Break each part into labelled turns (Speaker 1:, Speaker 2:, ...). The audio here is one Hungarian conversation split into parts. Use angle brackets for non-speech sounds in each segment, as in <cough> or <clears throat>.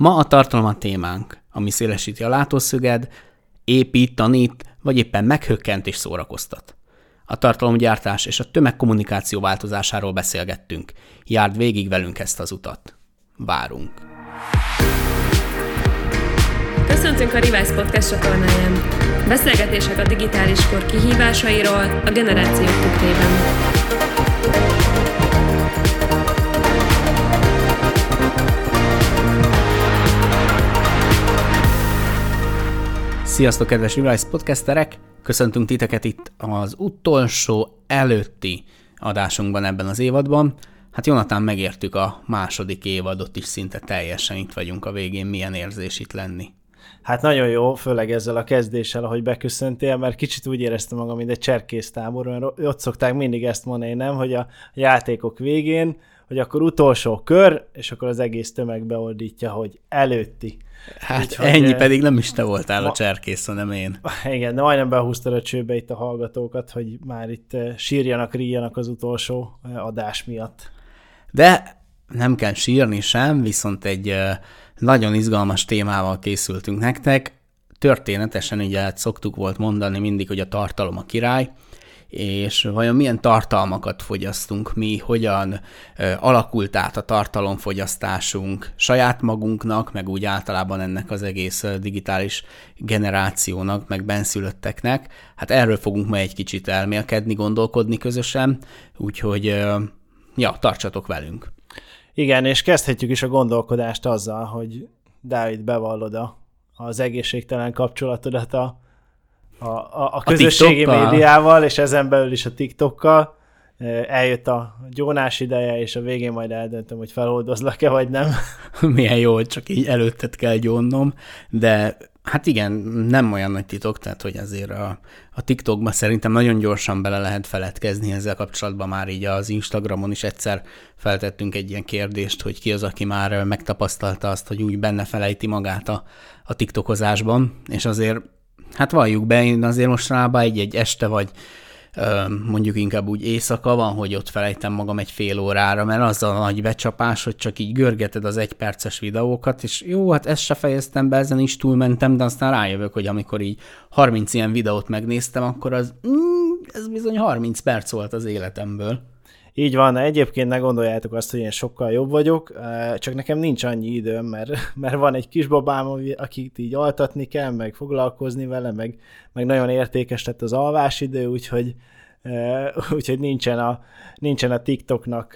Speaker 1: Ma a tartalom a témánk, ami szélesíti a látószöged, épít, tanít, vagy éppen meghökkent és szórakoztat. A tartalomgyártás és a tömegkommunikáció változásáról beszélgettünk. Járd végig velünk ezt az utat. Várunk!
Speaker 2: Köszöntünk a Rivász Podcast csatornáján. Beszélgetések a digitális kor kihívásairól a generációk tükrében.
Speaker 1: Sziasztok, kedves Rivász podcasterek! Köszöntünk titeket itt az utolsó előtti adásunkban ebben az évadban. Hát Jonatán megértük a második évadot is, szinte teljesen itt vagyunk a végén, milyen érzés itt lenni.
Speaker 3: Hát nagyon jó, főleg ezzel a kezdéssel, ahogy beköszöntél, mert kicsit úgy éreztem magam, mint egy cserkésztábor, mert ott szokták mindig ezt mondani, nem, hogy a játékok végén, hogy akkor utolsó kör, és akkor az egész tömeg beordítja, hogy előtti.
Speaker 1: Hát Úgyhogy, ennyi pedig nem is te voltál ma, a cserkész, hanem én. <laughs>
Speaker 3: Igen, de majdnem behúztad a csőbe itt a hallgatókat, hogy már itt sírjanak, ríjanak az utolsó adás miatt.
Speaker 1: De nem kell sírni sem, viszont egy nagyon izgalmas témával készültünk nektek. Történetesen ugye hát szoktuk volt mondani mindig, hogy a tartalom a király, és vajon milyen tartalmakat fogyasztunk mi, hogyan alakult át a tartalomfogyasztásunk saját magunknak, meg úgy általában ennek az egész digitális generációnak, meg benszülötteknek. Hát erről fogunk ma egy kicsit elmélkedni, gondolkodni közösen, úgyhogy ja, tartsatok velünk.
Speaker 3: Igen, és kezdhetjük is a gondolkodást azzal, hogy Dávid bevallod a, az egészségtelen kapcsolatodat a, a, a, a közösségi a médiával, és ezen belül is a TikTokkal. Eljött a gyónás ideje, és a végén majd eldöntöm, hogy feloldozlak-e, vagy nem. <laughs>
Speaker 1: Milyen jó, hogy csak így előtted kell gyónnom, de Hát igen, nem olyan nagy titok, tehát hogy azért a, a TikTokban szerintem nagyon gyorsan bele lehet feledkezni ezzel kapcsolatban már így az Instagramon is egyszer feltettünk egy ilyen kérdést, hogy ki az, aki már megtapasztalta azt, hogy úgy benne felejti magát a, a TikTokozásban, és azért, hát valljuk be, én azért mostanában egy-egy este vagy mondjuk inkább úgy éjszaka van, hogy ott felejtem magam egy fél órára, mert az a nagy becsapás, hogy csak így görgeted az egyperces videókat, és jó, hát ezt se fejeztem be, ezen is túlmentem, de aztán rájövök, hogy amikor így 30 ilyen videót megnéztem, akkor az, mm, ez bizony 30 perc volt az életemből.
Speaker 3: Így van, egyébként ne gondoljátok azt, hogy én sokkal jobb vagyok, csak nekem nincs annyi időm, mert, <laughs> mert van egy kisbabám, akit így altatni kell, meg foglalkozni vele, meg, meg nagyon értékes lett az alvásidő, úgyhogy, <laughs> úgyhogy nincsen, a, nincsen a TikToknak,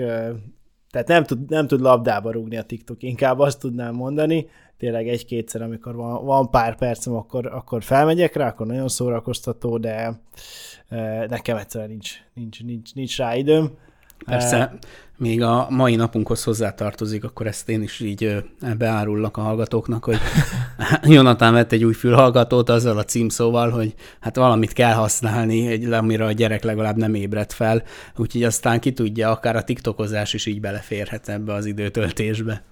Speaker 3: tehát nem tud, nem tud labdába rúgni a TikTok, inkább azt tudnám mondani, tényleg egy-kétszer, amikor van, van pár percem, akkor, akkor felmegyek rá, akkor nagyon szórakoztató, de nekem egyszerűen nincs, nincs, nincs, nincs rá időm.
Speaker 1: Persze, még a mai napunkhoz hozzátartozik, akkor ezt én is így beárullak a hallgatóknak, hogy <laughs> Jonathan vett egy új fülhallgatót azzal a címszóval, hogy hát valamit kell használni, egy, amire a gyerek legalább nem ébred fel, úgyhogy aztán ki tudja, akár a tiktokozás is így beleférhet ebbe az időtöltésbe.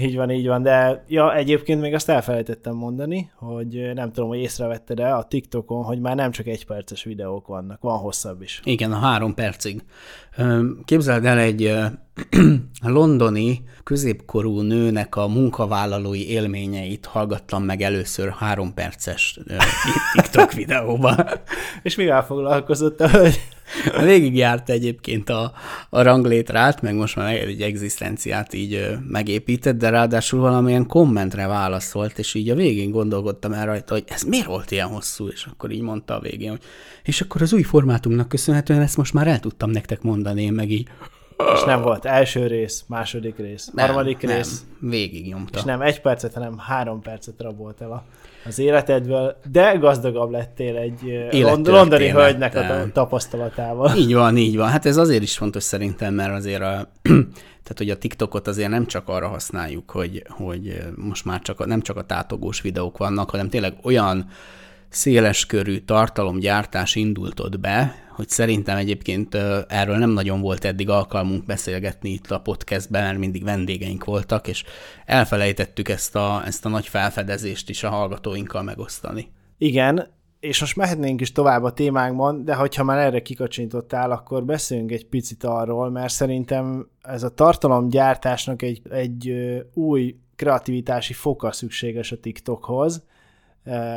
Speaker 3: Így van, így van, de ja, egyébként még azt elfelejtettem mondani, hogy nem tudom, hogy észrevetted-e a TikTokon, hogy már nem csak egy perces videók vannak, van hosszabb is.
Speaker 1: Igen, a három percig. Képzeld el egy <clears throat> londoni középkorú nőnek a munkavállalói élményeit hallgattam meg először három perces <laughs> TikTok videóban.
Speaker 3: És mivel foglalkozott a hölgy? <laughs>
Speaker 1: Végigjárt egyébként a, a ranglétrát, meg most már egy egzisztenciát így megépített, de ráadásul valamilyen kommentre válaszolt, és így a végén gondolkodtam el rajta, hogy ez miért volt ilyen hosszú, és akkor így mondta a végén, hogy és akkor az új formátumnak köszönhetően ezt most már el tudtam nektek mondani, én meg így <laughs>
Speaker 3: és nem volt első rész, második rész, nem, harmadik
Speaker 1: nem,
Speaker 3: rész.
Speaker 1: végig nyomta.
Speaker 3: És nem egy percet, hanem három percet rabolt el a, az életedből, de gazdagabb lettél egy londoni hölgynek a tapasztalatával.
Speaker 1: Így van, így van. Hát ez azért is fontos szerintem, mert azért a, <clears throat> tehát, hogy a TikTokot azért nem csak arra használjuk, hogy, hogy most már csak a, nem csak a tátogós videók vannak, hanem tényleg olyan széleskörű tartalomgyártás indult ott be, hogy szerintem egyébként erről nem nagyon volt eddig alkalmunk beszélgetni itt a podcastben, mert mindig vendégeink voltak, és elfelejtettük ezt a, ezt a nagy felfedezést is a hallgatóinkkal megosztani.
Speaker 3: Igen, és most mehetnénk is tovább a témánkban, de hogyha már erre kikacsintottál, akkor beszéljünk egy picit arról, mert szerintem ez a tartalomgyártásnak egy, egy új kreativitási foka szükséges a TikTokhoz,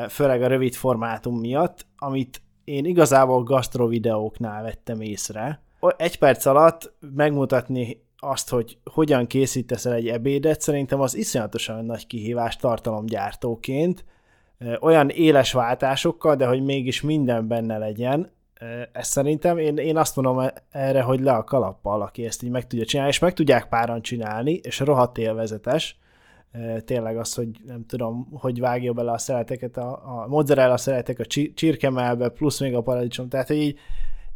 Speaker 3: főleg a rövid formátum miatt, amit én igazából gastro videóknál vettem észre. Egy perc alatt megmutatni azt, hogy hogyan készítesz el egy ebédet, szerintem az iszonyatosan nagy kihívás tartalomgyártóként, olyan éles váltásokkal, de hogy mégis minden benne legyen, ez szerintem, én, én azt mondom erre, hogy le a kalappal, aki ezt így meg tudja csinálni, és meg tudják páran csinálni, és rohadt élvezetes. Tényleg az, hogy nem tudom, hogy vágja bele a szereteket, a, a mozzarella szeretek a csirkemelbe, plusz még a paradicsom, tehát hogy így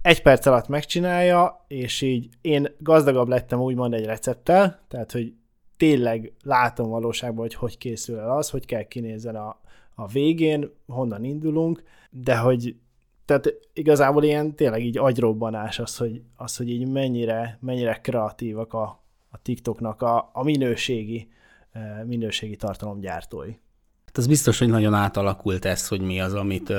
Speaker 3: egy perc alatt megcsinálja, és így én gazdagabb lettem úgymond egy recepttel, tehát hogy tényleg látom valóságban, hogy hogy készül el az, hogy kell kinézzen a, a végén, honnan indulunk, de hogy tehát igazából ilyen tényleg így agyrobbanás az, hogy, az, hogy így mennyire, mennyire kreatívak a, a TikToknak a, a minőségi, minőségi tartalomgyártói.
Speaker 1: Hát az biztos, hogy nagyon átalakult ez, hogy mi az, amit,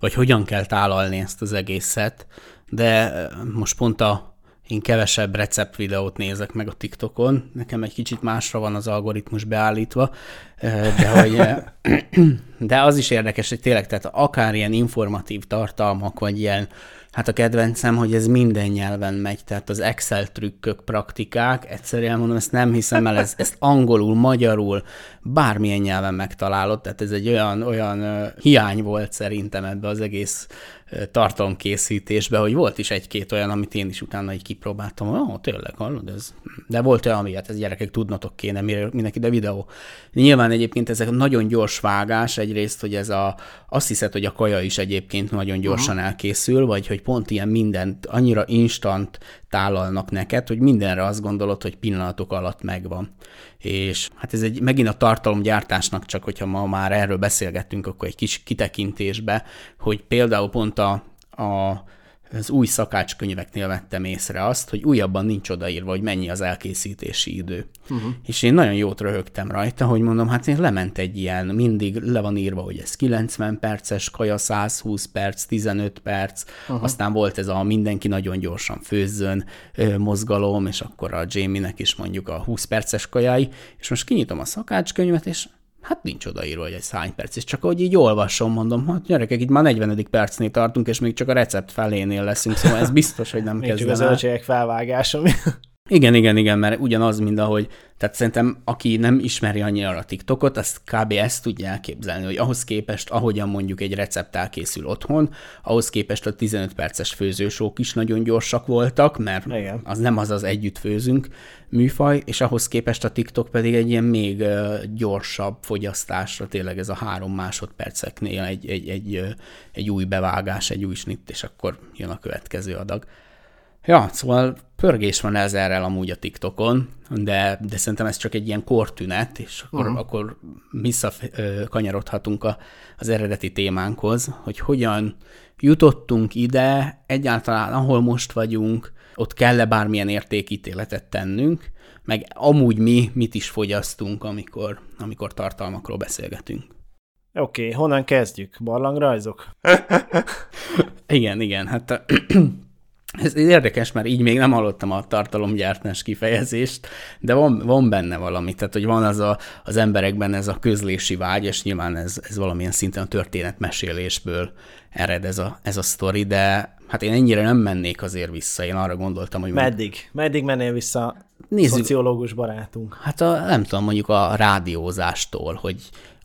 Speaker 1: vagy hogyan kell tálalni ezt az egészet, de most pont a, én kevesebb recept videót nézek meg a TikTokon, nekem egy kicsit másra van az algoritmus beállítva, de, hogy, <clears throat> de az is érdekes, hogy tényleg, tehát akár ilyen informatív tartalmak, vagy ilyen Hát a kedvencem, hogy ez minden nyelven megy, tehát az Excel trükkök, praktikák, egyszerűen mondom, ezt nem hiszem el, ez, ezt angolul, magyarul, bármilyen nyelven megtalálod, tehát ez egy olyan, olyan hiány volt szerintem ebbe az egész tartalomkészítésbe, hogy volt is egy-két olyan, amit én is utána így kipróbáltam, ó, oh, tényleg, hallod, ez, de volt olyan, ami, hát ez gyerekek tudnatok kéne, mire mindenki, de videó. Nyilván egyébként ezek nagyon gyors vágás, egyrészt, hogy ez a, azt hiszed, hogy a kaja is egyébként nagyon gyorsan Aha. elkészül, vagy hogy pont ilyen mindent annyira instant tálalnak neked, hogy mindenre azt gondolod, hogy pillanatok alatt megvan. És hát ez egy megint a tartalomgyártásnak, csak hogyha ma már erről beszélgettünk, akkor egy kis kitekintésbe, hogy például pont a, a az új szakácskönyveknél vettem észre azt, hogy újabban nincs odaírva, hogy mennyi az elkészítési idő. Uh-huh. És én nagyon jót röhögtem rajta, hogy mondom, hát én lement egy ilyen, mindig le van írva, hogy ez 90 perces, kaja 120 perc, 15 perc, uh-huh. aztán volt ez a mindenki nagyon gyorsan főzzön mozgalom, és akkor a Jamie-nek is mondjuk a 20 perces kajái, és most kinyitom a szakácskönyvet, és Hát nincs odaírva, hogy egy hány perc, és csak ahogy így olvasom, mondom, hát gyerekek, itt már 40. percnél tartunk, és még csak a recept felénél leszünk, szóval ez biztos, hogy nem kezdem
Speaker 3: el. Az felvágása.
Speaker 1: Igen, igen, igen, mert ugyanaz, mint ahogy, tehát szerintem aki nem ismeri annyira a TikTokot, azt kb. ezt tudja elképzelni, hogy ahhoz képest, ahogyan mondjuk egy recept elkészül otthon, ahhoz képest a 15 perces főzősók is nagyon gyorsak voltak, mert igen. az nem az az együtt főzünk műfaj, és ahhoz képest a TikTok pedig egy ilyen még gyorsabb fogyasztásra, tényleg ez a három másodperceknél egy, egy, egy, egy új bevágás, egy új snitt, és akkor jön a következő adag. Ja, szóval pörgés van ezerrel amúgy a TikTokon, de, de szerintem ez csak egy ilyen kortünet, és akkor, uh-huh. akkor visszakanyarodhatunk a, az eredeti témánkhoz, hogy hogyan jutottunk ide, egyáltalán ahol most vagyunk, ott kell-e bármilyen értékítéletet tennünk, meg amúgy mi mit is fogyasztunk, amikor, amikor tartalmakról beszélgetünk.
Speaker 3: Oké, okay, honnan kezdjük? Barlangrajzok?
Speaker 1: igen, igen, hát ez érdekes, mert így még nem hallottam a tartalomgyártás kifejezést, de van, van benne valami, tehát hogy van az a, az emberekben ez a közlési vágy, és nyilván ez, ez valamilyen szinten a történetmesélésből ered ez a, ez a sztori, de hát én ennyire nem mennék azért vissza, én arra gondoltam, hogy...
Speaker 3: Meddig? Mondjuk, Meddig mennél vissza Nézzük, szociológus barátunk?
Speaker 1: Hát a, nem tudom, mondjuk a rádiózástól, hogy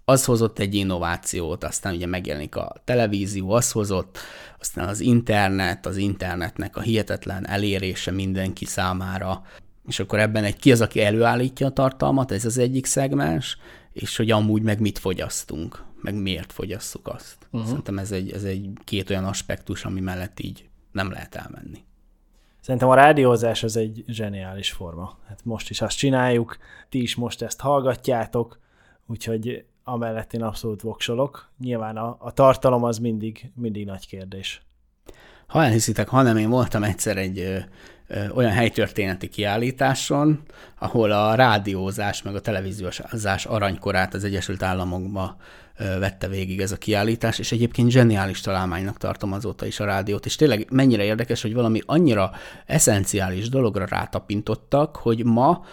Speaker 1: az hozott egy innovációt, aztán ugye megjelenik a televízió, az hozott, aztán az internet, az internetnek a hihetetlen elérése mindenki számára, és akkor ebben egy ki az, aki előállítja a tartalmat, ez az egyik szegmens, és hogy amúgy meg mit fogyasztunk, meg miért fogyasszuk azt. Uh-huh. Szerintem ez egy, ez egy két olyan aspektus, ami mellett így nem lehet elmenni.
Speaker 3: Szerintem a rádiózás az egy zseniális forma. Hát most is azt csináljuk, ti is most ezt hallgatjátok, úgyhogy amellett én abszolút voksolok. Nyilván a, a tartalom az mindig, mindig nagy kérdés.
Speaker 1: Ha elhiszitek, hanem én voltam egyszer egy ö, ö, olyan helytörténeti kiállításon, ahol a rádiózás meg a televíziózás aranykorát az Egyesült Államokba ö, vette végig ez a kiállítás, és egyébként zseniális találmánynak tartom azóta is a rádiót, és tényleg mennyire érdekes, hogy valami annyira eszenciális dologra rátapintottak, hogy ma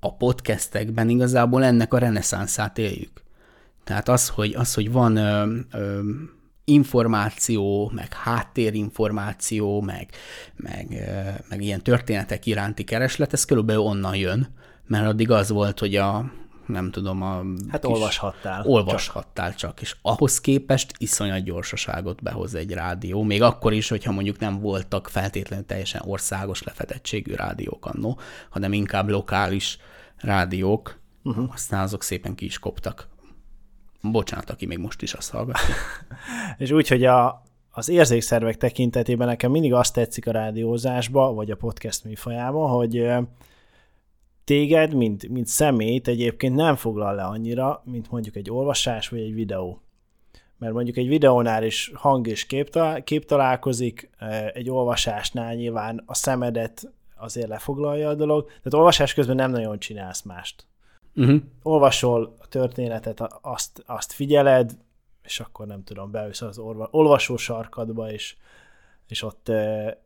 Speaker 1: a podcastekben igazából ennek a reneszánszát éljük. Tehát az, hogy, az, hogy van ö, ö, információ, meg háttérinformáció, meg, meg, ö, meg ilyen történetek iránti kereslet, ez körülbelül onnan jön, mert addig az volt, hogy a, nem tudom, a...
Speaker 3: Hát olvashattál.
Speaker 1: Olvashattál csak. csak, és ahhoz képest iszonyat gyorsaságot behoz egy rádió, még akkor is, hogyha mondjuk nem voltak feltétlenül teljesen országos lefedettségű rádiók annó, hanem inkább lokális rádiók, uh-huh. aztán azok szépen ki is koptak. Bocsánat, aki még most is azt hallgatja. <laughs>
Speaker 3: és úgy, hogy a, az érzékszervek tekintetében nekem mindig azt tetszik a rádiózásba, vagy a podcast műfajában, hogy téged, mint, mint személyt egyébként nem foglal le annyira, mint mondjuk egy olvasás vagy egy videó. Mert mondjuk egy videónál is hang és kép, talál, kép találkozik, egy olvasásnál nyilván a szemedet azért lefoglalja a dolog, tehát olvasás közben nem nagyon csinálsz mást. Uh-huh. Olvasol a történetet, azt, azt figyeled, és akkor nem tudom, beülsz az orva, olvasó sarkadba, és, és ott,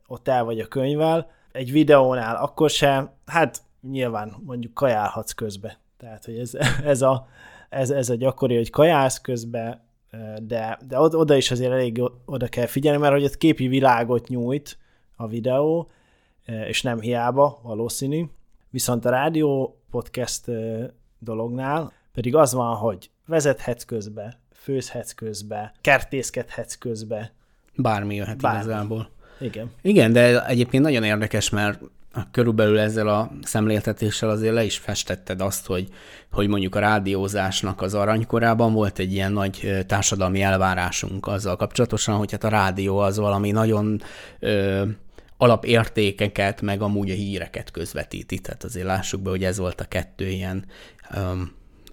Speaker 3: ott el vagy a könyvvel. Egy videónál akkor sem, hát nyilván mondjuk kajálhatsz közbe. Tehát, hogy ez, <laughs> ez, a, ez, ez a gyakori, hogy kajálsz közbe, de, de oda is azért elég oda kell figyelni, mert hogy ott képi világot nyújt a videó, és nem hiába valószínű. Viszont a rádió podcast dolognál pedig az van, hogy vezethetsz közbe, főzhetsz közbe, kertészkedhetsz közbe.
Speaker 1: Bármi jöhet Bármi. igazából.
Speaker 3: Igen.
Speaker 1: Igen, de egyébként nagyon érdekes, mert körülbelül ezzel a szemléltetéssel azért le is festetted azt, hogy, hogy mondjuk a rádiózásnak az aranykorában volt egy ilyen nagy társadalmi elvárásunk azzal kapcsolatosan, hogy hát a rádió az valami nagyon ö, alapértékeket, meg amúgy a híreket közvetíti. Tehát azért lássuk be, hogy ez volt a kettő ilyen ö,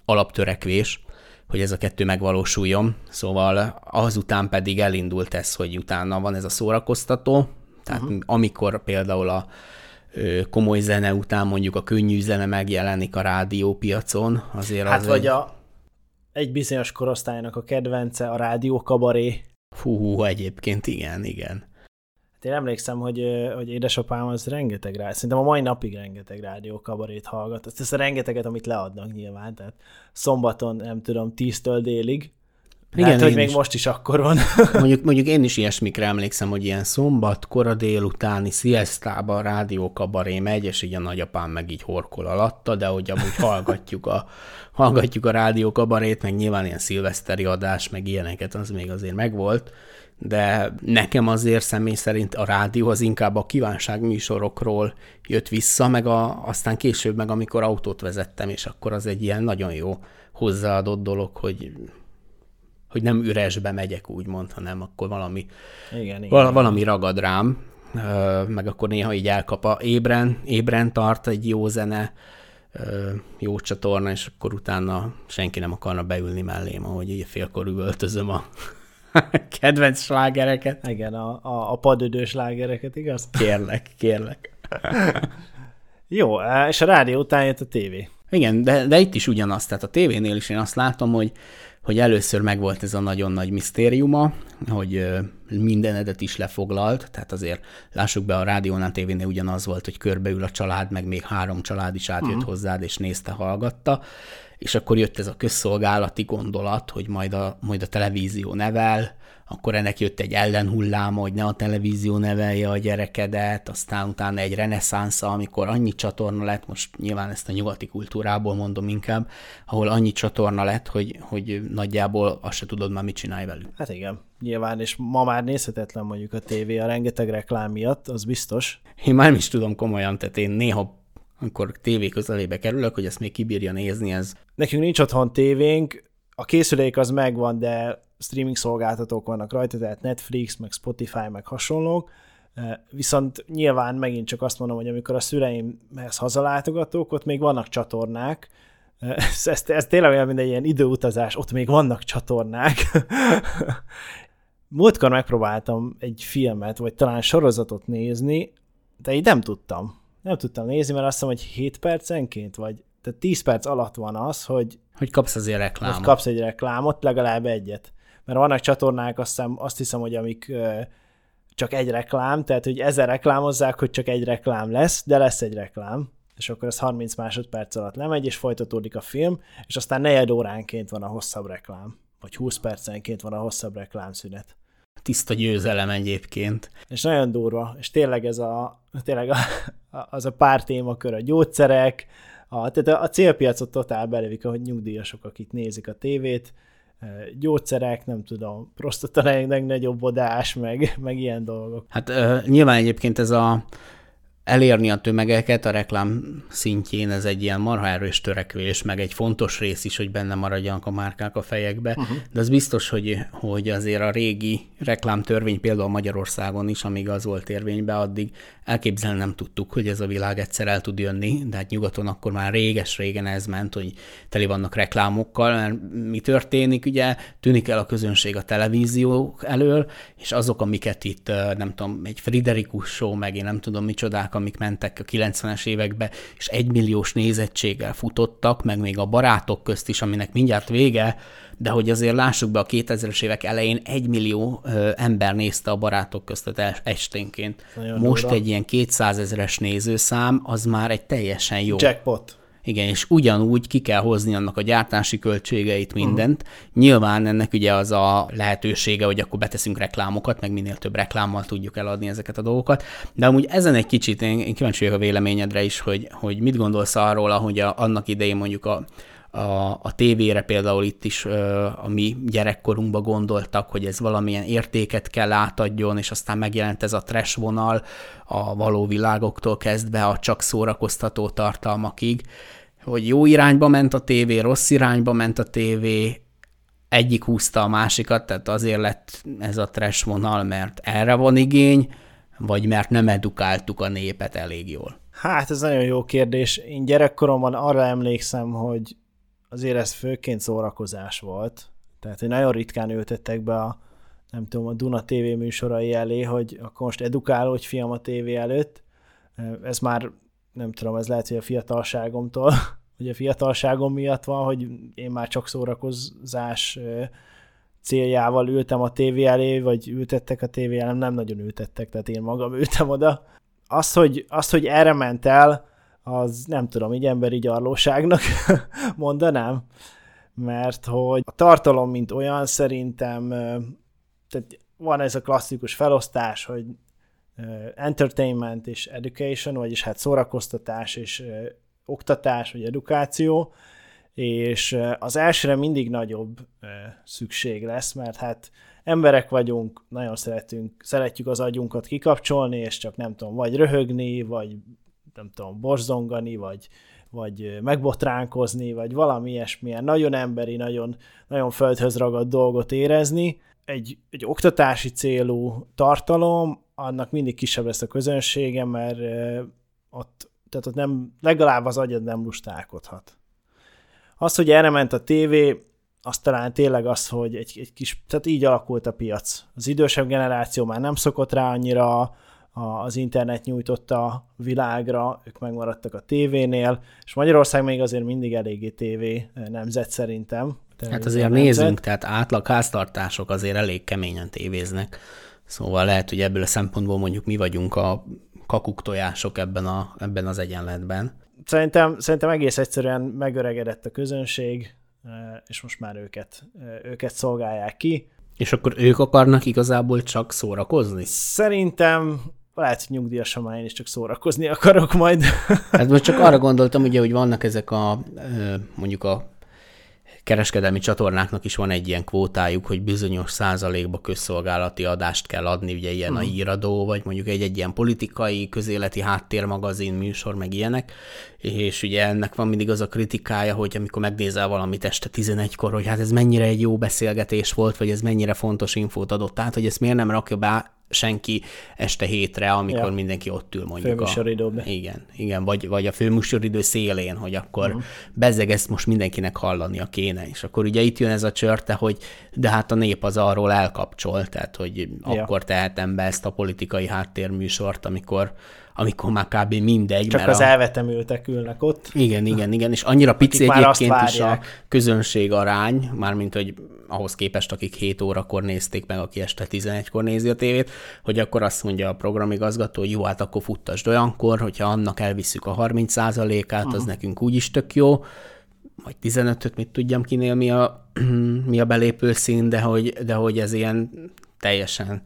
Speaker 1: alaptörekvés, hogy ez a kettő megvalósuljon. Szóval azután pedig elindult ez, hogy utána van ez a szórakoztató, tehát uh-huh. amikor például a komoly zene után mondjuk a könnyű zene megjelenik a rádiópiacon, azért
Speaker 3: hát az vagy egy... a, egy bizonyos korosztálynak a kedvence a rádió kabaré.
Speaker 1: Fú, egyébként igen, igen.
Speaker 3: Hát én emlékszem, hogy, hogy édesapám az rengeteg rá, szerintem a mai napig rengeteg rádió kabarét hallgat. Azt a rengeteget, amit leadnak nyilván, tehát szombaton, nem tudom, tíztől délig, igen, hát, hogy még is. most is akkor van. <laughs>
Speaker 1: mondjuk, mondjuk én is ilyesmikre emlékszem, hogy ilyen szombat, kora délutáni sziasztában rádió kabaré megy, és így a nagyapám meg így horkol alatta, de hogy amúgy hallgatjuk a, <laughs> hallgatjuk a rádió kabarét, meg nyilván ilyen szilveszteri adás, meg ilyeneket, az még azért megvolt, de nekem azért személy szerint a rádió az inkább a kívánságműsorokról jött vissza, meg a, aztán később meg amikor autót vezettem, és akkor az egy ilyen nagyon jó hozzáadott dolog, hogy hogy nem üresbe megyek, úgymond, hanem akkor valami, igen, igen, val- valami ragad rám, meg akkor néha így elkap a ébren, ébren tart egy jó zene, jó csatorna, és akkor utána senki nem akarna beülni mellém, ahogy így félkor üvöltözöm a <laughs> kedvenc slágereket.
Speaker 3: Igen, a, a, a padödős slágereket, igaz?
Speaker 1: Kérlek, kérlek. <laughs>
Speaker 3: jó, és a rádió után jött a tévé.
Speaker 1: Igen, de, de itt is ugyanaz, tehát a tévénél is én azt látom, hogy hogy először megvolt ez a nagyon nagy misztériuma, hogy mindenedet is lefoglalt, tehát azért lássuk be, a rádiónál, tévénél ugyanaz volt, hogy körbeül a család, meg még három család is átjött uh-huh. hozzád, és nézte, hallgatta, és akkor jött ez a közszolgálati gondolat, hogy majd a, majd a televízió nevel, akkor ennek jött egy ellenhullám, hogy ne a televízió nevelje a gyerekedet, aztán utána egy reneszánsza, amikor annyi csatorna lett, most nyilván ezt a nyugati kultúrából mondom inkább, ahol annyi csatorna lett, hogy, hogy nagyjából azt se tudod már mit csinálj velük.
Speaker 3: Hát igen, nyilván, és ma már nézhetetlen mondjuk a tévé a rengeteg reklám miatt, az biztos.
Speaker 1: Én már nem is tudom komolyan, tehát én néha amikor tévé közelébe kerülök, hogy ezt még kibírja nézni, ez...
Speaker 3: Nekünk nincs otthon tévénk, a készülék az megvan, de streaming szolgáltatók vannak rajta, tehát Netflix, meg Spotify, meg hasonlók, Viszont nyilván megint csak azt mondom, hogy amikor a szüleimhez hazalátogatók, ott még vannak csatornák, ez, ez, ez tényleg olyan, mint egy ilyen időutazás, ott még vannak csatornák. <laughs> Múltkor megpróbáltam egy filmet, vagy talán sorozatot nézni, de így nem tudtam. Nem tudtam nézni, mert azt hiszem, hogy 7 percenként, vagy tehát 10 perc alatt van az, hogy...
Speaker 1: Hogy kapsz azért reklámot. Hogy
Speaker 3: kapsz egy reklámot, legalább egyet mert vannak csatornák, azt, hiszem, azt hiszem, hogy amik csak egy reklám, tehát hogy ezer reklámozzák, hogy csak egy reklám lesz, de lesz egy reklám. és akkor ez 30 másodperc alatt lemegy, és folytatódik a film, és aztán negyed óránként van a hosszabb reklám, vagy 20 percenként van a hosszabb reklámszünet.
Speaker 1: Tiszta győzelem egyébként.
Speaker 3: És nagyon durva, és tényleg ez a, tényleg a, az a pár témakör, a gyógyszerek, a, tehát a célpiacot totál belevik, ahogy nyugdíjasok, akik nézik a tévét, gyógyszerek, nem tudom, prostata legnagyobbodás, meg, meg ilyen dolgok.
Speaker 1: Hát uh, nyilván egyébként ez a elérni a tömegeket a reklám szintjén, ez egy ilyen marha erős törekvés, meg egy fontos rész is, hogy benne maradjanak a márkák a fejekbe, uh-huh. de az biztos, hogy, hogy azért a régi reklámtörvény például Magyarországon is, amíg az volt érvényben, addig elképzelni nem tudtuk, hogy ez a világ egyszer el tud jönni, de hát nyugaton akkor már réges-régen ez ment, hogy teli vannak reklámokkal, mert mi történik, ugye tűnik el a közönség a televízió elől, és azok, amiket itt, nem tudom, egy Friderikus show, meg én nem tudom micsodák, amik mentek a 90-es évekbe, és egymilliós nézettséggel futottak, meg még a barátok közt is, aminek mindjárt vége, de hogy azért lássuk be, a 2000-es évek elején egy millió ö, ember nézte a barátok között esténként. Nagyon Most durva. egy ilyen 200 ezeres nézőszám, az már egy teljesen jó.
Speaker 3: Jackpot.
Speaker 1: Igen, és ugyanúgy ki kell hozni annak a gyártási költségeit, mhm. mindent. Uh-huh. Nyilván ennek ugye az a lehetősége, hogy akkor beteszünk reklámokat, meg minél több reklámmal tudjuk eladni ezeket a dolgokat. De amúgy ezen egy kicsit én, én kíváncsi vagyok a véleményedre is, hogy, hogy mit gondolsz arról, ahogy a, annak idején mondjuk a, a, a tévére például itt is a mi gyerekkorunkban gondoltak, hogy ez valamilyen értéket kell átadjon, és aztán megjelent ez a trash vonal a való világoktól kezdve a csak szórakoztató tartalmakig, hogy jó irányba ment a tévé, rossz irányba ment a tévé, egyik húzta a másikat, tehát azért lett ez a trash vonal, mert erre van igény, vagy mert nem edukáltuk a népet elég jól?
Speaker 3: Hát ez nagyon jó kérdés. Én gyerekkoromban arra emlékszem, hogy azért ez főként szórakozás volt. Tehát, hogy nagyon ritkán ültettek be a, nem tudom, a Duna TV műsorai elé, hogy akkor most edukálódj fiam a tévé előtt. Ez már, nem tudom, ez lehet, hogy a fiatalságomtól, <laughs> hogy a fiatalságom miatt van, hogy én már csak szórakozás céljával ültem a tévé elé, vagy ültettek a tévé elé, nem nagyon ültettek, tehát én magam ültem oda. Az, hogy, az, hogy erre ment el, az nem tudom, így emberi gyarlóságnak <laughs> mondanám, mert hogy a tartalom, mint olyan szerintem, tehát van ez a klasszikus felosztás, hogy entertainment és education, vagyis hát szórakoztatás és oktatás vagy edukáció, és az elsőre mindig nagyobb szükség lesz, mert hát emberek vagyunk, nagyon szeretünk, szeretjük az agyunkat kikapcsolni, és csak nem tudom, vagy röhögni, vagy nem tudom, borzongani, vagy, vagy megbotránkozni, vagy valami ilyesmilyen nagyon emberi, nagyon, nagyon földhöz ragadt dolgot érezni. Egy, egy oktatási célú tartalom, annak mindig kisebb lesz a közönsége, mert ott, tehát ott nem, legalább az agyad nem lustálkodhat. Az, hogy erre ment a tévé, az talán tényleg az, hogy egy, egy kis, tehát így alakult a piac. Az idősebb generáció már nem szokott rá annyira, az internet nyújtotta világra, ők megmaradtak a tévénél, és Magyarország még azért mindig eléggé tévé nemzet szerintem.
Speaker 1: Hát azért nemzet. nézzünk, tehát átlag háztartások azért elég keményen tévéznek. Szóval lehet, hogy ebből a szempontból mondjuk mi vagyunk a kakuk tojások ebben, a, ebben az egyenletben.
Speaker 3: Szerintem, szerintem egész egyszerűen megöregedett a közönség, és most már őket, őket szolgálják ki.
Speaker 1: És akkor ők akarnak igazából csak szórakozni?
Speaker 3: Szerintem lehet, hogy nyugdíjasan már én is csak szórakozni akarok majd. <laughs>
Speaker 1: Hát most csak arra gondoltam, ugye, hogy vannak ezek a mondjuk a kereskedelmi csatornáknak is van egy ilyen kvótájuk, hogy bizonyos százalékba közszolgálati adást kell adni, ugye ilyen uh-huh. a íradó, mhm. vagy mondjuk egy, egy ilyen politikai, közéleti háttérmagazin műsor, meg ilyenek, és ugye ennek van mindig az a kritikája, hogy amikor megnézel valamit este 11-kor, hogy hát ez mennyire egy jó beszélgetés volt, vagy ez mennyire fontos infót adott át, hogy ezt miért nem rakja be senki este hétre, amikor ja. mindenki ott ül mondjuk.
Speaker 3: Főműsoridőben.
Speaker 1: Igen, igen, vagy, vagy a főműsoridő szélén, hogy akkor uh-huh. bezeg ezt most mindenkinek hallania kéne, és akkor ugye itt jön ez a csörte, hogy de hát a nép az arról elkapcsol, tehát hogy ja. akkor tehetem be ezt a politikai háttérműsort, amikor amikor már kb. mindegy.
Speaker 3: Csak
Speaker 1: mert
Speaker 3: az
Speaker 1: a...
Speaker 3: elvetemültek ülnek ott.
Speaker 1: Igen, igen, igen, és annyira pici egyébként is a közönség arány, mármint, hogy ahhoz képest, akik 7 órakor nézték meg, aki este 11-kor nézi a tévét, hogy akkor azt mondja a programigazgató, hogy jó, hát akkor futtasd olyankor, hogyha annak elviszük a 30%-át, az nekünk úgyis tök jó, vagy 15-öt, mit tudjam kinél, mi a, <clears throat> mi a belépő szín, de hogy, de hogy ez ilyen teljesen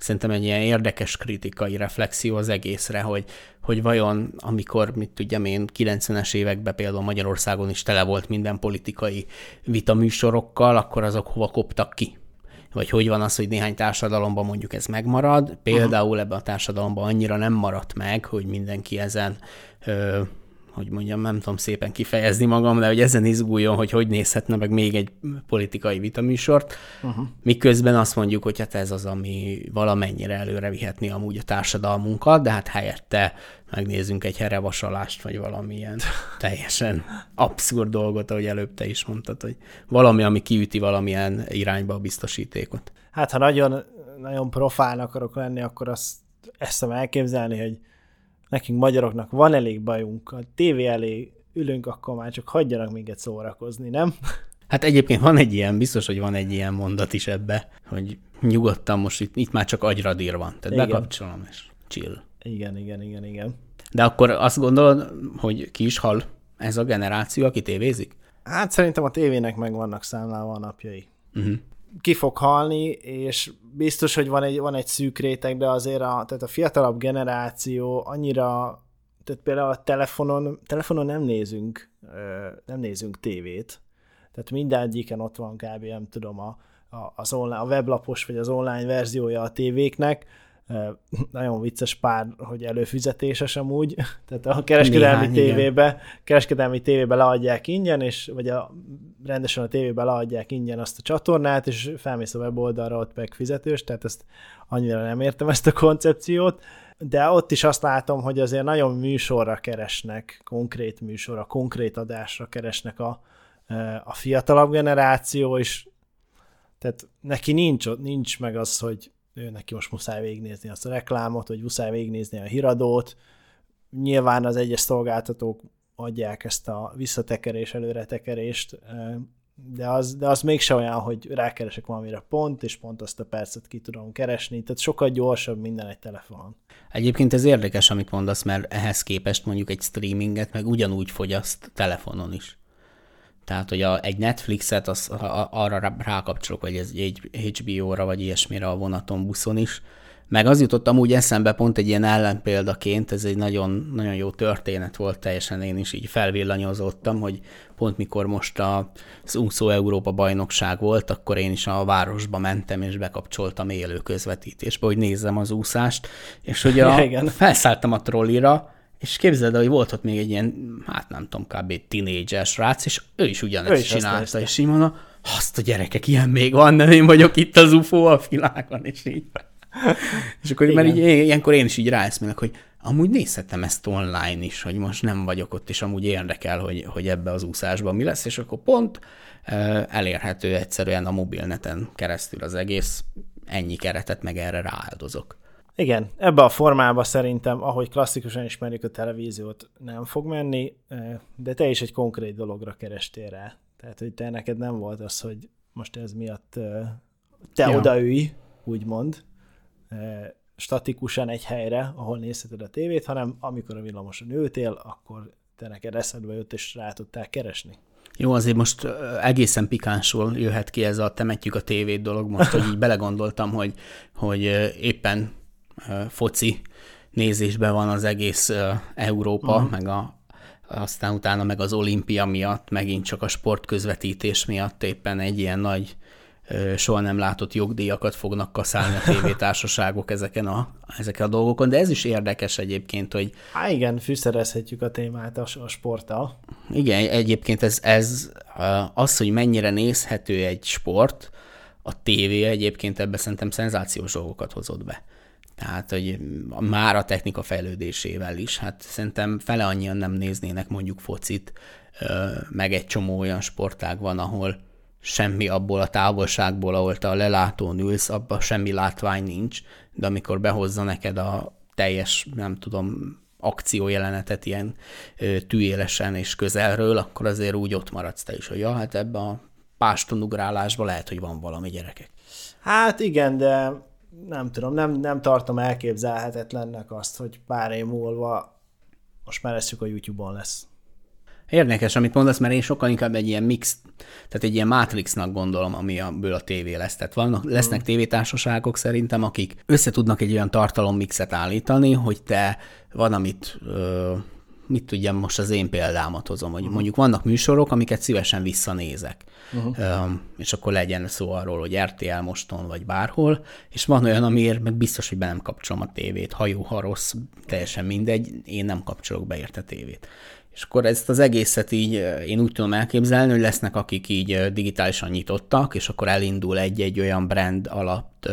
Speaker 1: szerintem egy ilyen érdekes kritikai reflexió az egészre, hogy, hogy vajon amikor, mit tudjam én, 90-es években például Magyarországon is tele volt minden politikai vitaműsorokkal, akkor azok hova koptak ki? Vagy hogy van az, hogy néhány társadalomban mondjuk ez megmarad, például ebben a társadalomban annyira nem maradt meg, hogy mindenki ezen ö, hogy mondjam, nem tudom szépen kifejezni magam, de hogy ezen izguljon, hogy hogy nézhetne meg még egy politikai vitaműsort, uh-huh. miközben azt mondjuk, hogy hát ez az, ami valamennyire előre vihetni amúgy a társadalmunkat, de hát helyette megnézzünk egy herevasalást, vagy valamilyen <laughs> teljesen abszurd dolgot, ahogy előbb te is mondtad, hogy valami, ami kiüti valamilyen irányba a biztosítékot.
Speaker 3: Hát ha nagyon, nagyon profán akarok lenni, akkor azt ezt tudom elképzelni, hogy nekünk magyaroknak van elég bajunk, a tévé elé ülünk, akkor már csak hagyjanak minket szórakozni, nem?
Speaker 1: Hát egyébként van egy ilyen, biztos, hogy van egy ilyen mondat is ebbe, hogy nyugodtan most itt, itt már csak agyradír van. Tehát
Speaker 3: Igen.
Speaker 1: bekapcsolom, és chill.
Speaker 3: Igen, igen, igen, igen.
Speaker 1: De akkor azt gondolod, hogy ki is hal ez a generáció, aki tévézik?
Speaker 3: Hát szerintem a tévének meg vannak számlálva a napjai.
Speaker 1: Uh-huh.
Speaker 3: Ki fog halni, és biztos, hogy van egy, van egy szűk réteg, de azért a, tehát a fiatalabb generáció annyira, tehát például a telefonon, telefonon nem nézünk, nem nézünk tévét, tehát mindegyiken ott van kb. nem tudom, a, a, az online, a weblapos vagy az online verziója a tévéknek, nagyon vicces pár, hogy előfizetéses amúgy, <laughs> tehát a kereskedelmi
Speaker 1: Néhány, igen.
Speaker 3: tévébe, kereskedelmi tévébe leadják ingyen, és vagy a, rendesen a tévébe leadják ingyen azt a csatornát, és felmész a weboldalra, ott meg fizetős, tehát ezt annyira nem értem ezt a koncepciót, de ott is azt látom, hogy azért nagyon műsorra keresnek, konkrét műsorra, konkrét adásra keresnek a, a fiatalabb generáció, és tehát neki nincs, nincs meg az, hogy ő neki most muszáj végignézni azt a reklámot, vagy muszáj végignézni a híradót. Nyilván az egyes szolgáltatók adják ezt a visszatekerés, előretekerést, de az, de az mégse olyan, hogy rákeresek valamire pont, és pont azt a percet ki tudom keresni, tehát sokkal gyorsabb minden egy telefonon.
Speaker 1: Egyébként ez érdekes, amit mondasz, mert ehhez képest mondjuk egy streaminget meg ugyanúgy fogyaszt telefonon is. Tehát, hogy a, egy Netflixet az, a- arra rá- rákapcsolok, vagy ez egy HBO-ra, vagy ilyesmire a vonaton, buszon is. Meg az jutott amúgy eszembe pont egy ilyen ellenpéldaként, ez egy nagyon, nagyon jó történet volt, teljesen én is így felvillanyozottam, hogy pont mikor most a- az úszó Európa bajnokság volt, akkor én is a városba mentem, és bekapcsoltam élő közvetítésbe, hogy nézzem az úszást, és hogy a, <laughs>
Speaker 3: Ja,
Speaker 1: felszálltam a trollira, és képzeld el, hogy volt ott még egy ilyen, hát nem tudom, kb. tinédzser srác, és ő is ugyanezt
Speaker 3: Ő is
Speaker 1: csinálta, és így mondom, azt a gyerekek, ilyen még van, nem én vagyok itt az UFO a világon, és így. És akkor, mert így, ilyenkor én is így ráeszmélek, hogy amúgy nézhetem ezt online is, hogy most nem vagyok ott, és amúgy érdekel, hogy, hogy ebbe az úszásban mi lesz, és akkor pont elérhető egyszerűen a mobilneten keresztül az egész, ennyi keretet meg erre rááldozok.
Speaker 3: Igen, ebbe a formába szerintem, ahogy klasszikusan ismerjük a televíziót, nem fog menni, de te is egy konkrét dologra kerestél rá. Tehát, hogy te neked nem volt az, hogy most ez miatt te
Speaker 1: Ja.
Speaker 3: odaülj, úgymond, statikusan egy helyre, ahol nézheted a tévét, hanem amikor a villamoson ültél, akkor te neked eszedbe jött, és rá tudtál keresni.
Speaker 1: Jó, azért most egészen pikánsul jöhet ki ez a temetjük a tévét dolog, most, hogy így belegondoltam, hogy, hogy éppen foci nézésben van az egész Európa, uh-huh. meg a, aztán utána meg az olimpia miatt, megint csak a sportközvetítés miatt éppen egy ilyen nagy soha nem látott jogdíjakat fognak kaszálni a tévétársaságok <laughs> ezeken a, ezeken a dolgokon, de ez is érdekes egyébként, hogy
Speaker 3: Há igen, fűszerezhetjük a témát a, a sporttal.
Speaker 1: igen, egyébként ez, ez az, hogy mennyire nézhető egy sport, a tévé egyébként ebbe szerintem szenzációs dolgokat hozott be. Tehát, hogy már a technika fejlődésével is, hát szerintem fele annyian nem néznének mondjuk focit, meg egy csomó olyan sportág van, ahol semmi abból a távolságból, ahol te a lelátón ülsz, abban semmi látvány nincs, de amikor behozza neked a teljes, nem tudom, akciójelenetet ilyen tűélesen és közelről, akkor azért úgy ott maradsz te is, hogy ja, hát ebbe a pástonugrálásban lehet, hogy van valami gyerekek.
Speaker 3: Hát igen, de nem tudom, nem, nem tartom elképzelhetetlennek azt, hogy pár év múlva most már eszük a YouTube-on lesz.
Speaker 1: Érdekes, amit mondasz, mert én sokkal inkább egy ilyen mix, tehát egy ilyen Matrixnak gondolom, ami abból a tévé lesz. Tehát vannak, lesznek tévétársaságok szerintem, akik össze tudnak egy olyan tartalommixet állítani, hogy te van, amit ö, mit tudjam, most az én példámat hozom, hogy uh-huh. mondjuk vannak műsorok, amiket szívesen visszanézek, uh-huh. um, és akkor legyen szó arról, hogy RTL moston, vagy bárhol, és van olyan, amiért meg biztos, hogy be nem kapcsolom a tévét, ha jó, ha rossz, teljesen mindegy, én nem kapcsolok be érte tévét. És akkor ezt az egészet így én úgy tudom elképzelni, hogy lesznek, akik így digitálisan nyitottak, és akkor elindul egy-egy olyan brand alatt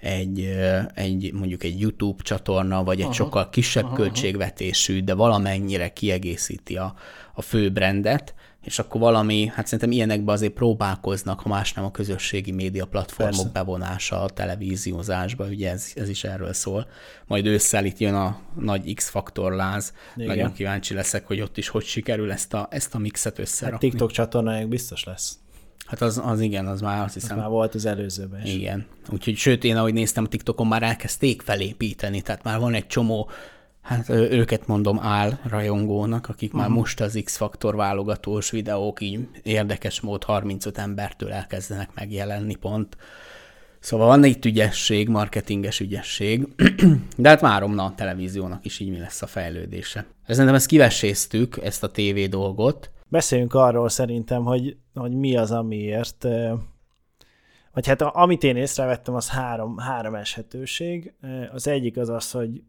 Speaker 1: egy, egy mondjuk egy YouTube csatorna, vagy egy aha, sokkal kisebb aha, költségvetésű, de valamennyire kiegészíti a, a fő brandet, és akkor valami, hát szerintem ilyenekben azért próbálkoznak, ha más nem a közösségi média platformok Persze. bevonása a televíziózásba, ugye ez, ez is erről szól. Majd ősszel itt jön a nagy X-faktor láz, Igen. nagyon kíváncsi leszek, hogy ott is hogy sikerül ezt a, ezt a mixet összerakni.
Speaker 3: Hát TikTok csatornájuk biztos lesz.
Speaker 1: Hát az, az igen, az már azt hiszem.
Speaker 3: Az már volt az előzőben is.
Speaker 1: Igen. Úgyhogy sőt, én ahogy néztem a TikTokon, már elkezdték felépíteni, tehát már van egy csomó Hát őket mondom áll rajongónak, akik uh-huh. már mhm. most az X-faktor válogatós videók így érdekes mód 35 embertől elkezdenek megjelenni pont. Szóval van itt ügyesség, marketinges ügyesség, <clears throat> de hát várom na a televíziónak is így mi lesz a fejlődése. Szerintem ezt kiveséztük, ezt a TV dolgot.
Speaker 3: Beszéljünk arról szerintem, hogy, hogy mi az, amiért, vagy hát amit én észrevettem, az három, három eshetőség. Az egyik az az, hogy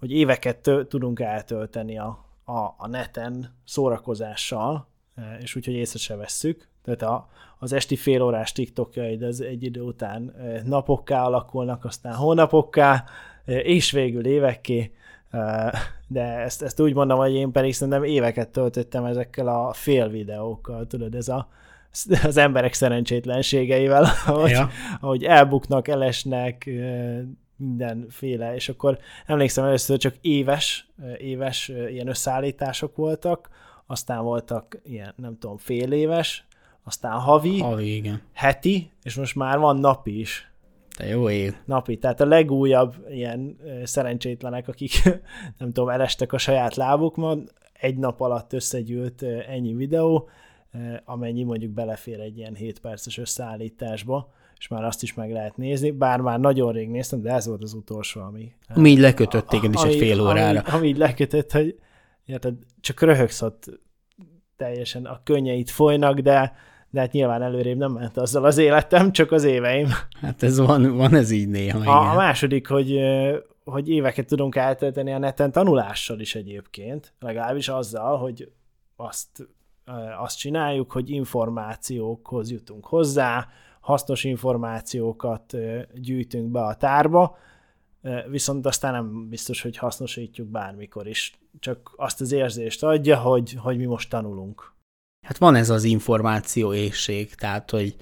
Speaker 3: hogy éveket tudunk eltölteni a, a, a neten szórakozással, e, és úgyhogy észre se vesszük. Tehát a, az esti félórás TikTokjaid az egy idő után e, napokká alakulnak, aztán hónapokká, e, és végül évekké, de ezt, ezt úgy mondom, hogy én pedig szerintem éveket töltöttem ezekkel a fél videókkal, tudod, ez a, az emberek szerencsétlenségeivel, <laughs> ahogy, ja. ahogy elbuknak, elesnek, mindenféle, és akkor emlékszem először csak éves, éves ilyen összeállítások voltak, aztán voltak ilyen, nem tudom, fél éves, aztán havi,
Speaker 1: havi igen.
Speaker 3: heti, és most már van napi is.
Speaker 1: Te jó év.
Speaker 3: Napi, tehát a legújabb ilyen szerencsétlenek, akik <laughs> nem tudom, elestek a saját lábukon, egy nap alatt összegyűlt ennyi videó, amennyi mondjuk belefér egy ilyen 7 perces összeállításba, és már azt is meg lehet nézni, bár már nagyon rég néztem, de ez volt az utolsó, ami...
Speaker 1: Ami így lekötött téged is egy fél órára.
Speaker 3: Ami, ami így lekötött, hogy érted, csak röhögsz ott teljesen, a könnyeit folynak, de, de hát nyilván előrébb nem ment azzal az életem, csak az éveim.
Speaker 1: Hát ez van, van ez így néha. A,
Speaker 3: igen. a második, hogy, hogy éveket tudunk eltölteni a neten tanulással is egyébként, legalábbis azzal, hogy azt, azt csináljuk, hogy információkhoz jutunk hozzá, hasznos információkat gyűjtünk be a tárba, viszont aztán nem biztos, hogy hasznosítjuk bármikor is. Csak azt az érzést adja, hogy, hogy mi most tanulunk.
Speaker 1: Hát van ez az információ éjség, tehát, hogy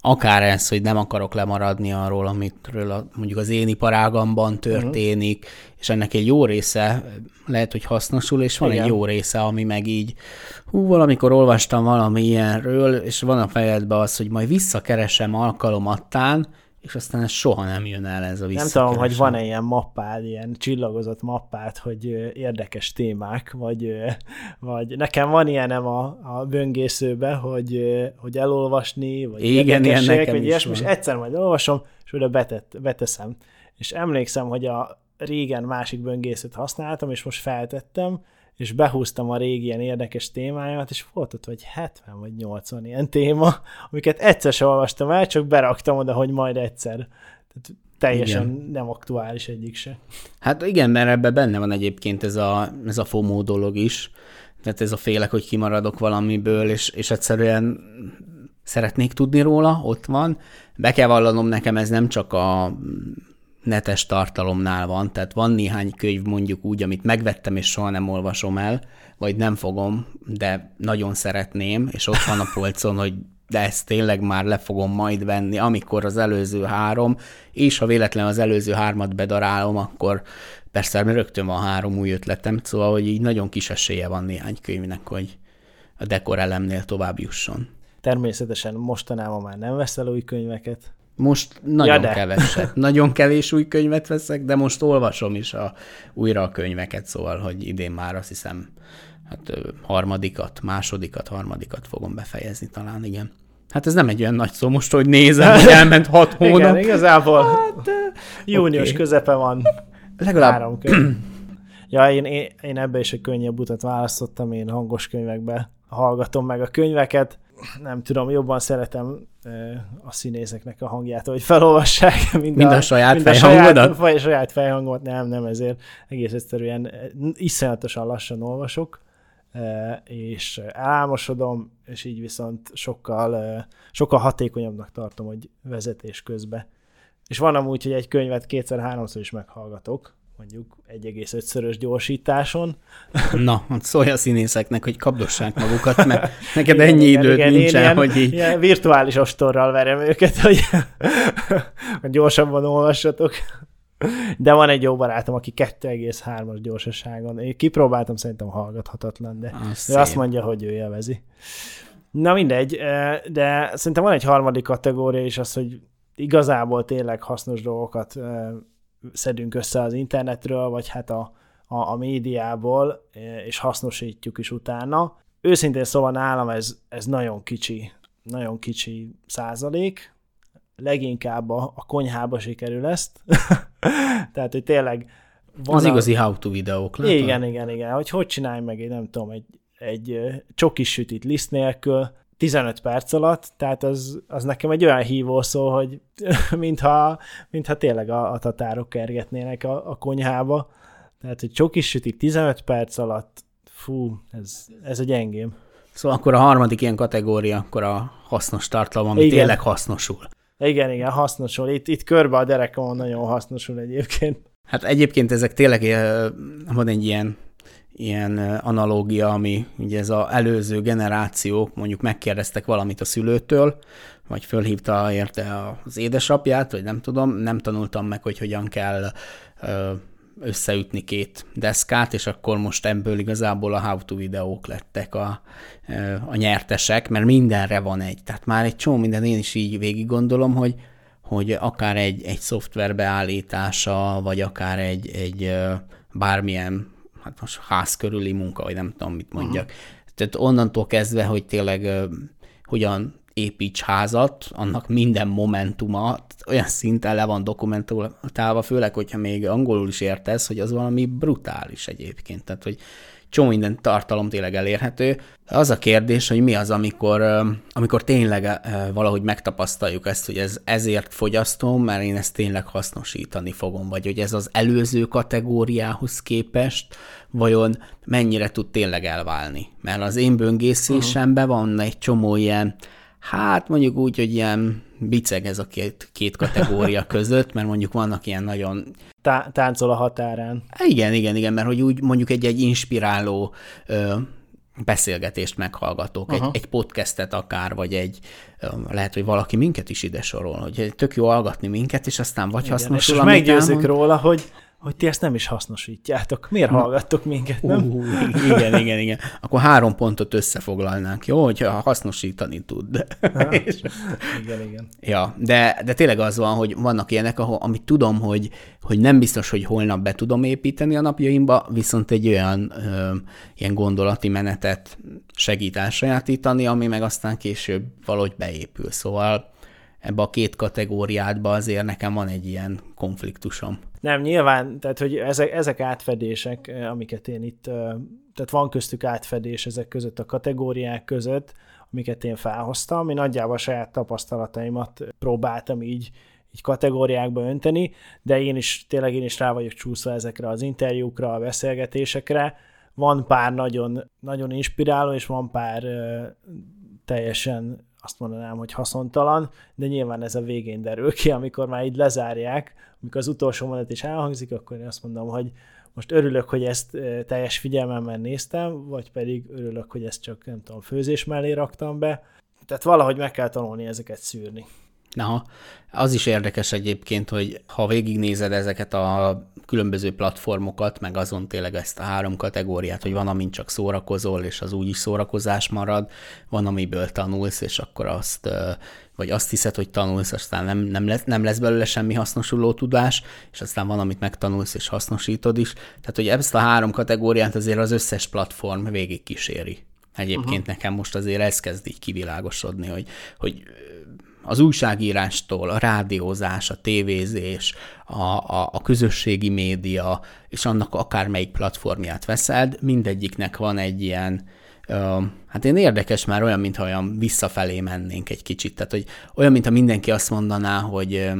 Speaker 1: akár ez, hogy nem akarok lemaradni arról, amitről a, mondjuk az én iparágamban történik, uh-huh. és ennek egy jó része lehet, hogy hasznosul, és van Igen. egy jó része, ami meg így, hú, valamikor olvastam valami ilyenről, és van a fejedben az, hogy majd visszakeresem alkalomattán, és aztán soha nem jön el ez a
Speaker 3: Nem tudom, hogy van-e ilyen mappád, ilyen csillagozott mappád, hogy érdekes témák, vagy, vagy nekem van ilyenem a, a böngészőbe, hogy, hogy elolvasni, vagy
Speaker 1: Igen, ilyen nekem
Speaker 3: vagy
Speaker 1: ilyesmi,
Speaker 3: és egyszer majd olvasom, és oda betett, beteszem. És emlékszem, hogy a régen másik böngészőt használtam, és most feltettem, és behúztam a régi ilyen érdekes témáját, és volt ott vagy 70 vagy 80 ilyen téma, amiket egyszer sem olvastam el, csak beraktam oda, hogy majd egyszer. Tehát teljesen igen. nem aktuális egyik se.
Speaker 1: Hát igen, mert ebben benne van egyébként ez a, ez a FOMO dolog is, tehát ez a félek, hogy kimaradok valamiből, és, és egyszerűen szeretnék tudni róla, ott van. Be kell vallanom, nekem ez nem csak a netes tartalomnál van, tehát van néhány könyv mondjuk úgy, amit megvettem és soha nem olvasom el, vagy nem fogom, de nagyon szeretném, és ott van a polcon, hogy de ezt tényleg már le fogom majd venni, amikor az előző három, és ha véletlen az előző hármat bedarálom, akkor persze rögtön van három új ötletem, szóval, hogy így nagyon kis esélye van néhány könyvnek, hogy a dekor elemnél tovább jusson.
Speaker 3: Természetesen mostanában már nem veszel új könyveket.
Speaker 1: Most nagyon ja, keveset. Nagyon kevés új könyvet veszek, de most olvasom is a, újra a könyveket, szóval, hogy idén már azt hiszem, hát harmadikat, másodikat, harmadikat fogom befejezni talán, igen. Hát ez nem egy olyan nagy szó most, hogy nézem, hogy elment hat <laughs> hónap. Igen,
Speaker 3: igazából hát, június okay. közepe van. Legalább... Három könyv. <clears throat> Ja, én, én, én ebbe is egy könnyebb utat választottam, én hangos könyvekbe hallgatom meg a könyveket. Nem tudom, jobban szeretem a színészeknek a hangját, hogy felolvassák,
Speaker 1: mind, <laughs> mind a, a saját mind fejhangodat?
Speaker 3: A saját, saját fejhangomat, nem, nem, ezért egész egyszerűen iszonyatosan lassan olvasok, és elálmosodom, és így viszont sokkal, sokkal hatékonyabbnak tartom, hogy vezetés közben. És van amúgy, hogy egy könyvet kétszer-háromszor is meghallgatok, mondjuk 1,5-szörös gyorsításon.
Speaker 1: Na, szólj a színészeknek, hogy kapdossák magukat, mert <laughs> neked igen, ennyi igen, időd igen, nincsen, ilyen, hogy így...
Speaker 3: Ilyen virtuális ostorral verem őket, hogy, hogy <laughs> gyorsabban olvassatok. De van egy jó barátom, aki 2,3-as gyorsaságon. Én kipróbáltam, szerintem hallgathatatlan, de, az de azt mondja, hogy ő élvezi. Na mindegy, de szerintem van egy harmadik kategória is az, hogy igazából tényleg hasznos dolgokat szedünk össze az internetről, vagy hát a, a, a médiából, és hasznosítjuk is utána. Őszintén szóval nálam ez, ez nagyon kicsi, nagyon kicsi százalék, leginkább a, a konyhába sikerül ezt. <laughs> Tehát, hogy tényleg
Speaker 1: van Az a... igazi how-to videók,
Speaker 3: látod? Igen, igen, igen. Hogy hogy csinálj meg egy, nem tudom, egy, egy csokis sütit liszt nélkül, 15 perc alatt, tehát az, az nekem egy olyan hívó szó, hogy <laughs> mintha, mintha tényleg a, a tatárok kergetnének a, a konyhába. Tehát, hogy csokis sütik 15 perc alatt, fú, ez, ez a gyengém.
Speaker 1: Szóval akkor a harmadik ilyen kategória, akkor a hasznos tartalom, ami igen. tényleg hasznosul.
Speaker 3: Igen, igen, hasznosul. Itt, itt körbe a derekamon nagyon hasznosul egyébként.
Speaker 1: Hát egyébként ezek tényleg van egy ilyen ilyen analógia, ami ugye ez az előző generációk mondjuk megkérdeztek valamit a szülőtől, vagy fölhívta érte az édesapját, vagy nem tudom, nem tanultam meg, hogy hogyan kell összeütni két deszkát, és akkor most ebből igazából a how-to videók lettek a, a nyertesek, mert mindenre van egy. Tehát már egy csomó minden én is így végig gondolom, hogy, hogy akár egy, egy szoftver beállítása, vagy akár egy, egy bármilyen hát most ház körüli munka, vagy nem tudom, mit mondjak. Uh-huh. Tehát onnantól kezdve, hogy tényleg hogyan építs házat, annak minden momentuma olyan szinten le van dokumentálva, főleg, hogyha még angolul is értesz, hogy az valami brutális egyébként. Tehát, hogy csomó minden tartalom tényleg elérhető. Az a kérdés, hogy mi az, amikor, amikor tényleg valahogy megtapasztaljuk ezt, hogy ez ezért fogyasztom, mert én ezt tényleg hasznosítani fogom, vagy hogy ez az előző kategóriához képest vajon mennyire tud tényleg elválni. Mert az én böngészésemben van egy csomó ilyen, hát mondjuk úgy, hogy ilyen biceg ez a két, két kategória <laughs> között, mert mondjuk vannak ilyen nagyon
Speaker 3: tá- táncol a határán.
Speaker 1: Igen, igen, igen, mert hogy úgy mondjuk egy, egy inspiráló ö, beszélgetést meghallgatok, egy, egy podcastet akár, vagy egy, lehet, hogy valaki minket is ide sorol, hogy tök jó hallgatni minket, és aztán vagy Igen, hasznosul,
Speaker 3: és meggyőzik róla, hogy hogy ti ezt nem is hasznosítjátok. Miért hallgattok minket, nem? Uh,
Speaker 1: igen, igen, igen. Akkor három pontot összefoglalnánk, jó? Hogyha hasznosítani tud. <laughs>
Speaker 3: és... Igen, igen.
Speaker 1: Ja, de, de tényleg az van, hogy vannak ilyenek, ahol, amit tudom, hogy, hogy nem biztos, hogy holnap be tudom építeni a napjaimba, viszont egy olyan ö, ilyen gondolati menetet segít elsajátítani, ami meg aztán később valahogy beépül. Szóval ebbe a két kategóriádba azért nekem van egy ilyen konfliktusom.
Speaker 3: Nem, nyilván, tehát hogy ezek, ezek átfedések, eh, amiket én itt, eh, tehát van köztük átfedés ezek között a kategóriák között, amiket én felhoztam. Én nagyjából a saját tapasztalataimat próbáltam így, így kategóriákba önteni, de én is, tényleg én is rá vagyok csúszva ezekre az interjúkra, a beszélgetésekre. Van pár nagyon, nagyon inspiráló, és van pár uh, teljesen azt mondanám, hogy haszontalan, de nyilván ez a végén derül ki, amikor már így lezárják, amikor az utolsó mondat is elhangzik, akkor én azt mondom, hogy most örülök, hogy ezt teljes figyelmemmel néztem, vagy pedig örülök, hogy ezt csak, nem tudom, főzés mellé raktam be. tehát valahogy meg kell tanulni ezeket szűrni.
Speaker 1: Na, az is érdekes egyébként, hogy ha végignézed ezeket a különböző platformokat, meg azon tényleg ezt a három kategóriát, hogy van, amin csak szórakozol, és az úgyis szórakozás marad, van, amiből tanulsz, és akkor azt, vagy azt hiszed, hogy tanulsz, aztán nem, nem, lesz, nem lesz belőle semmi hasznosuló tudás, és aztán van, amit megtanulsz, és hasznosítod is. Tehát, hogy ezt a három kategóriát azért az összes platform végig kíséri. Egyébként uh-huh. nekem most azért ez kezd így kivilágosodni, hogy, hogy az újságírástól, a rádiózás, a tévézés, a, a, a közösségi média, és annak akármelyik platformját veszed, mindegyiknek van egy ilyen, hát én érdekes már olyan, mintha olyan visszafelé mennénk egy kicsit, tehát hogy olyan, mintha mindenki azt mondaná, hogy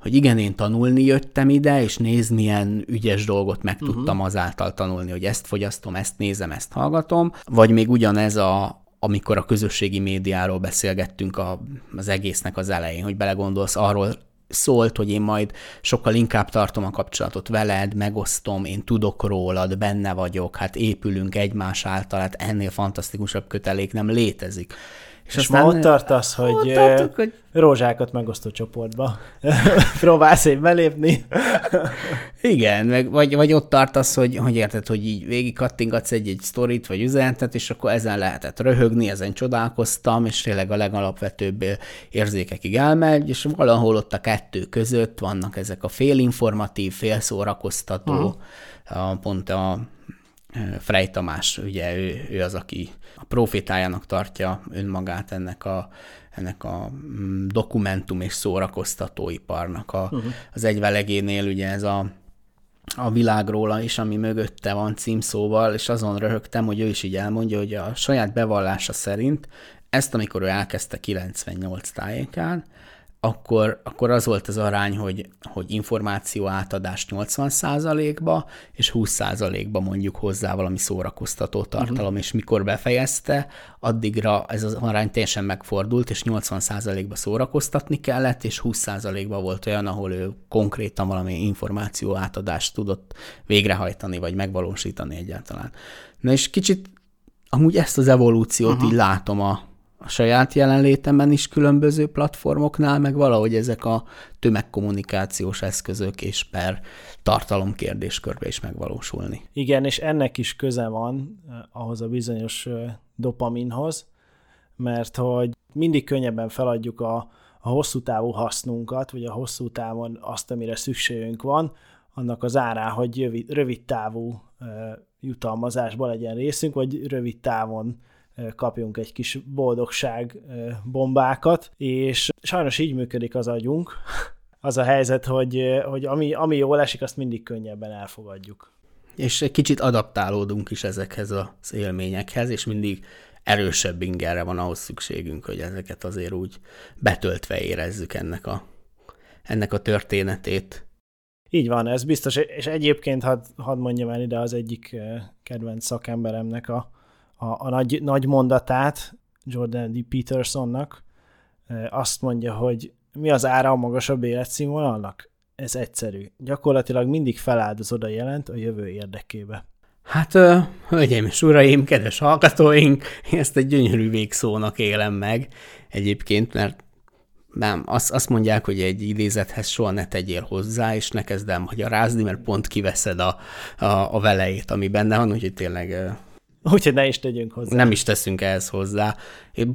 Speaker 1: hogy igen, én tanulni jöttem ide, és nézd, milyen ügyes dolgot meg uh-huh. tudtam azáltal tanulni, hogy ezt fogyasztom, ezt nézem, ezt hallgatom, vagy még ugyanez a, amikor a közösségi médiáról beszélgettünk a, az egésznek az elején, hogy belegondolsz, arról szólt, hogy én majd sokkal inkább tartom a kapcsolatot veled, megosztom, én tudok rólad, benne vagyok, hát épülünk egymás által, hát ennél fantasztikusabb kötelék nem létezik.
Speaker 3: És, és ma ott tartasz, hogy, ott tartok, hogy rózsákat megosztó csoportba <laughs> próbálsz egy belépni. <laughs>
Speaker 1: Igen, meg, vagy, vagy ott tartasz, hogy, hogy érted, hogy így végig kattingatsz egy-egy sztorit, vagy üzenetet, és akkor ezen lehetett röhögni, ezen csodálkoztam, és tényleg a legalapvetőbb érzékekig elmegy, és valahol ott a kettő között vannak ezek a félinformatív, félszórakoztató, uh-huh. pont a Frey Tamás, ugye ő, ő az, aki a profétájának tartja önmagát ennek a, ennek a mm, dokumentum és szórakoztatóiparnak. A, uh-huh. Az egyvelegénél ugye ez a, a világról is, ami mögötte van címszóval, és azon röhögtem, hogy ő is így elmondja, hogy a saját bevallása szerint ezt, amikor ő elkezdte 98 tájékán, akkor, akkor az volt az arány, hogy, hogy információ átadás 80%-ba, és 20%-ba mondjuk hozzá valami szórakoztató tartalom, uh-huh. és mikor befejezte, addigra ez az arány teljesen megfordult, és 80%-ba szórakoztatni kellett, és 20%-ba volt olyan, ahol ő konkrétan valami információ átadást tudott végrehajtani, vagy megvalósítani egyáltalán. Na és kicsit amúgy ezt az evolúciót uh-huh. így látom a, a saját jelenlétemben is különböző platformoknál, meg valahogy ezek a tömegkommunikációs eszközök és per tartalom kérdéskörbe is megvalósulni.
Speaker 3: Igen, és ennek is köze van eh, ahhoz a bizonyos eh, dopaminhoz, mert hogy mindig könnyebben feladjuk a, a hosszú távú hasznunkat, vagy a hosszú távon azt, amire szükségünk van, annak az árá, hogy rövid, rövid távú e, jutalmazásba legyen részünk, vagy rövid távon kapjunk egy kis boldogság bombákat, és sajnos így működik az agyunk. <laughs> Az a helyzet, hogy, hogy ami, ami jól esik, azt mindig könnyebben elfogadjuk.
Speaker 1: És egy kicsit adaptálódunk is ezekhez az élményekhez, és mindig erősebb ingerre van ahhoz szükségünk, hogy ezeket azért úgy betöltve érezzük ennek a, ennek a történetét.
Speaker 3: Így van, ez biztos, és egyébként hadd had mondjam el ide az egyik kedvenc szakemberemnek a, a, a nagy, nagy mondatát Jordan D. Petersonnak, azt mondja, hogy mi az ára a magasabb életszínvonalnak? Ez egyszerű. Gyakorlatilag mindig feláldozod a jelent a jövő érdekébe.
Speaker 1: Hát, hölgyeim és uraim, kedves hallgatóink, ezt egy gyönyörű végszónak élem meg egyébként, mert nem, azt, azt mondják, hogy egy idézethez soha ne tegyél hozzá, és ne kezd el magyarázni, mert pont kiveszed a, a, a velejét, ami benne van, úgyhogy tényleg <laughs>
Speaker 3: Úgyhogy ne is tegyünk hozzá.
Speaker 1: Nem is teszünk ehhez hozzá.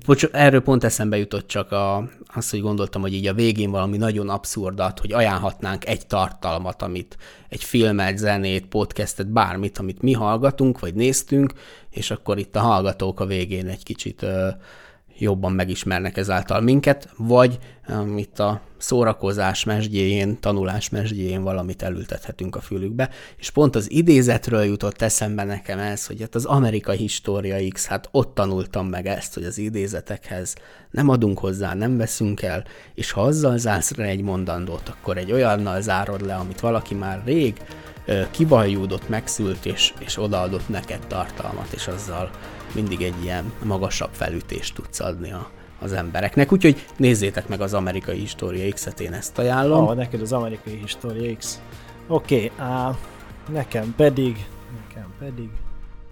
Speaker 1: Bocs, erről pont eszembe jutott csak a, az, hogy gondoltam, hogy így a végén valami nagyon abszurdat, hogy ajánlhatnánk egy tartalmat, amit egy filmet, zenét, podcastet, bármit, amit mi hallgatunk, vagy néztünk, és akkor itt a hallgatók a végén egy kicsit jobban megismernek ezáltal minket, vagy um, a szórakozás mesdjéjén, tanulás mesdjéjén valamit elültethetünk a fülükbe, és pont az idézetről jutott eszembe nekem ez, hogy hát az Amerikai História X, hát ott tanultam meg ezt, hogy az idézetekhez nem adunk hozzá, nem veszünk el, és ha azzal zársz le egy mondandót, akkor egy olyannal zárod le, amit valaki már rég kivajúdott, megszült, és, és odaadott neked tartalmat, és azzal mindig egy ilyen magasabb felütést tudsz adni a, az embereknek. Úgyhogy nézzétek meg az Amerikai História X-et, én ezt ajánlom.
Speaker 3: Ah, neked az Amerikai História X. Oké, okay, nekem pedig, nekem pedig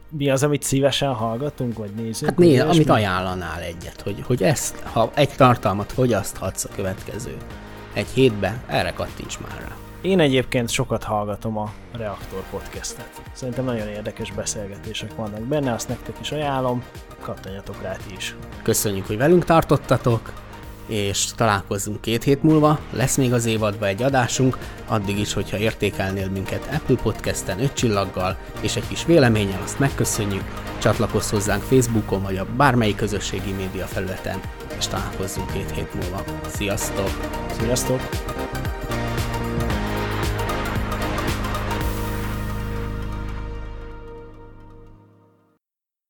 Speaker 3: mi az, amit szívesen hallgatunk, vagy nézünk?
Speaker 1: Hát nézd, amit ajánlanál egyet, hogy, hogy ezt, ha egy tartalmat fogyaszthatsz a következő egy hétbe, erre kattints már rá.
Speaker 3: Én egyébként sokat hallgatom a Reaktor podcastet. Szerintem nagyon érdekes beszélgetések vannak benne, azt nektek is ajánlom, kattanjatok rá ti is.
Speaker 1: Köszönjük, hogy velünk tartottatok, és találkozzunk két hét múlva. Lesz még az évadban egy adásunk, addig is, hogyha értékelnél minket Apple Podcast-en 5 csillaggal, és egy kis véleménnyel, azt megköszönjük. Csatlakozz hozzánk Facebookon, vagy a bármelyik közösségi média felületen, és találkozzunk két hét múlva. Sziasztok!
Speaker 3: Sziasztok!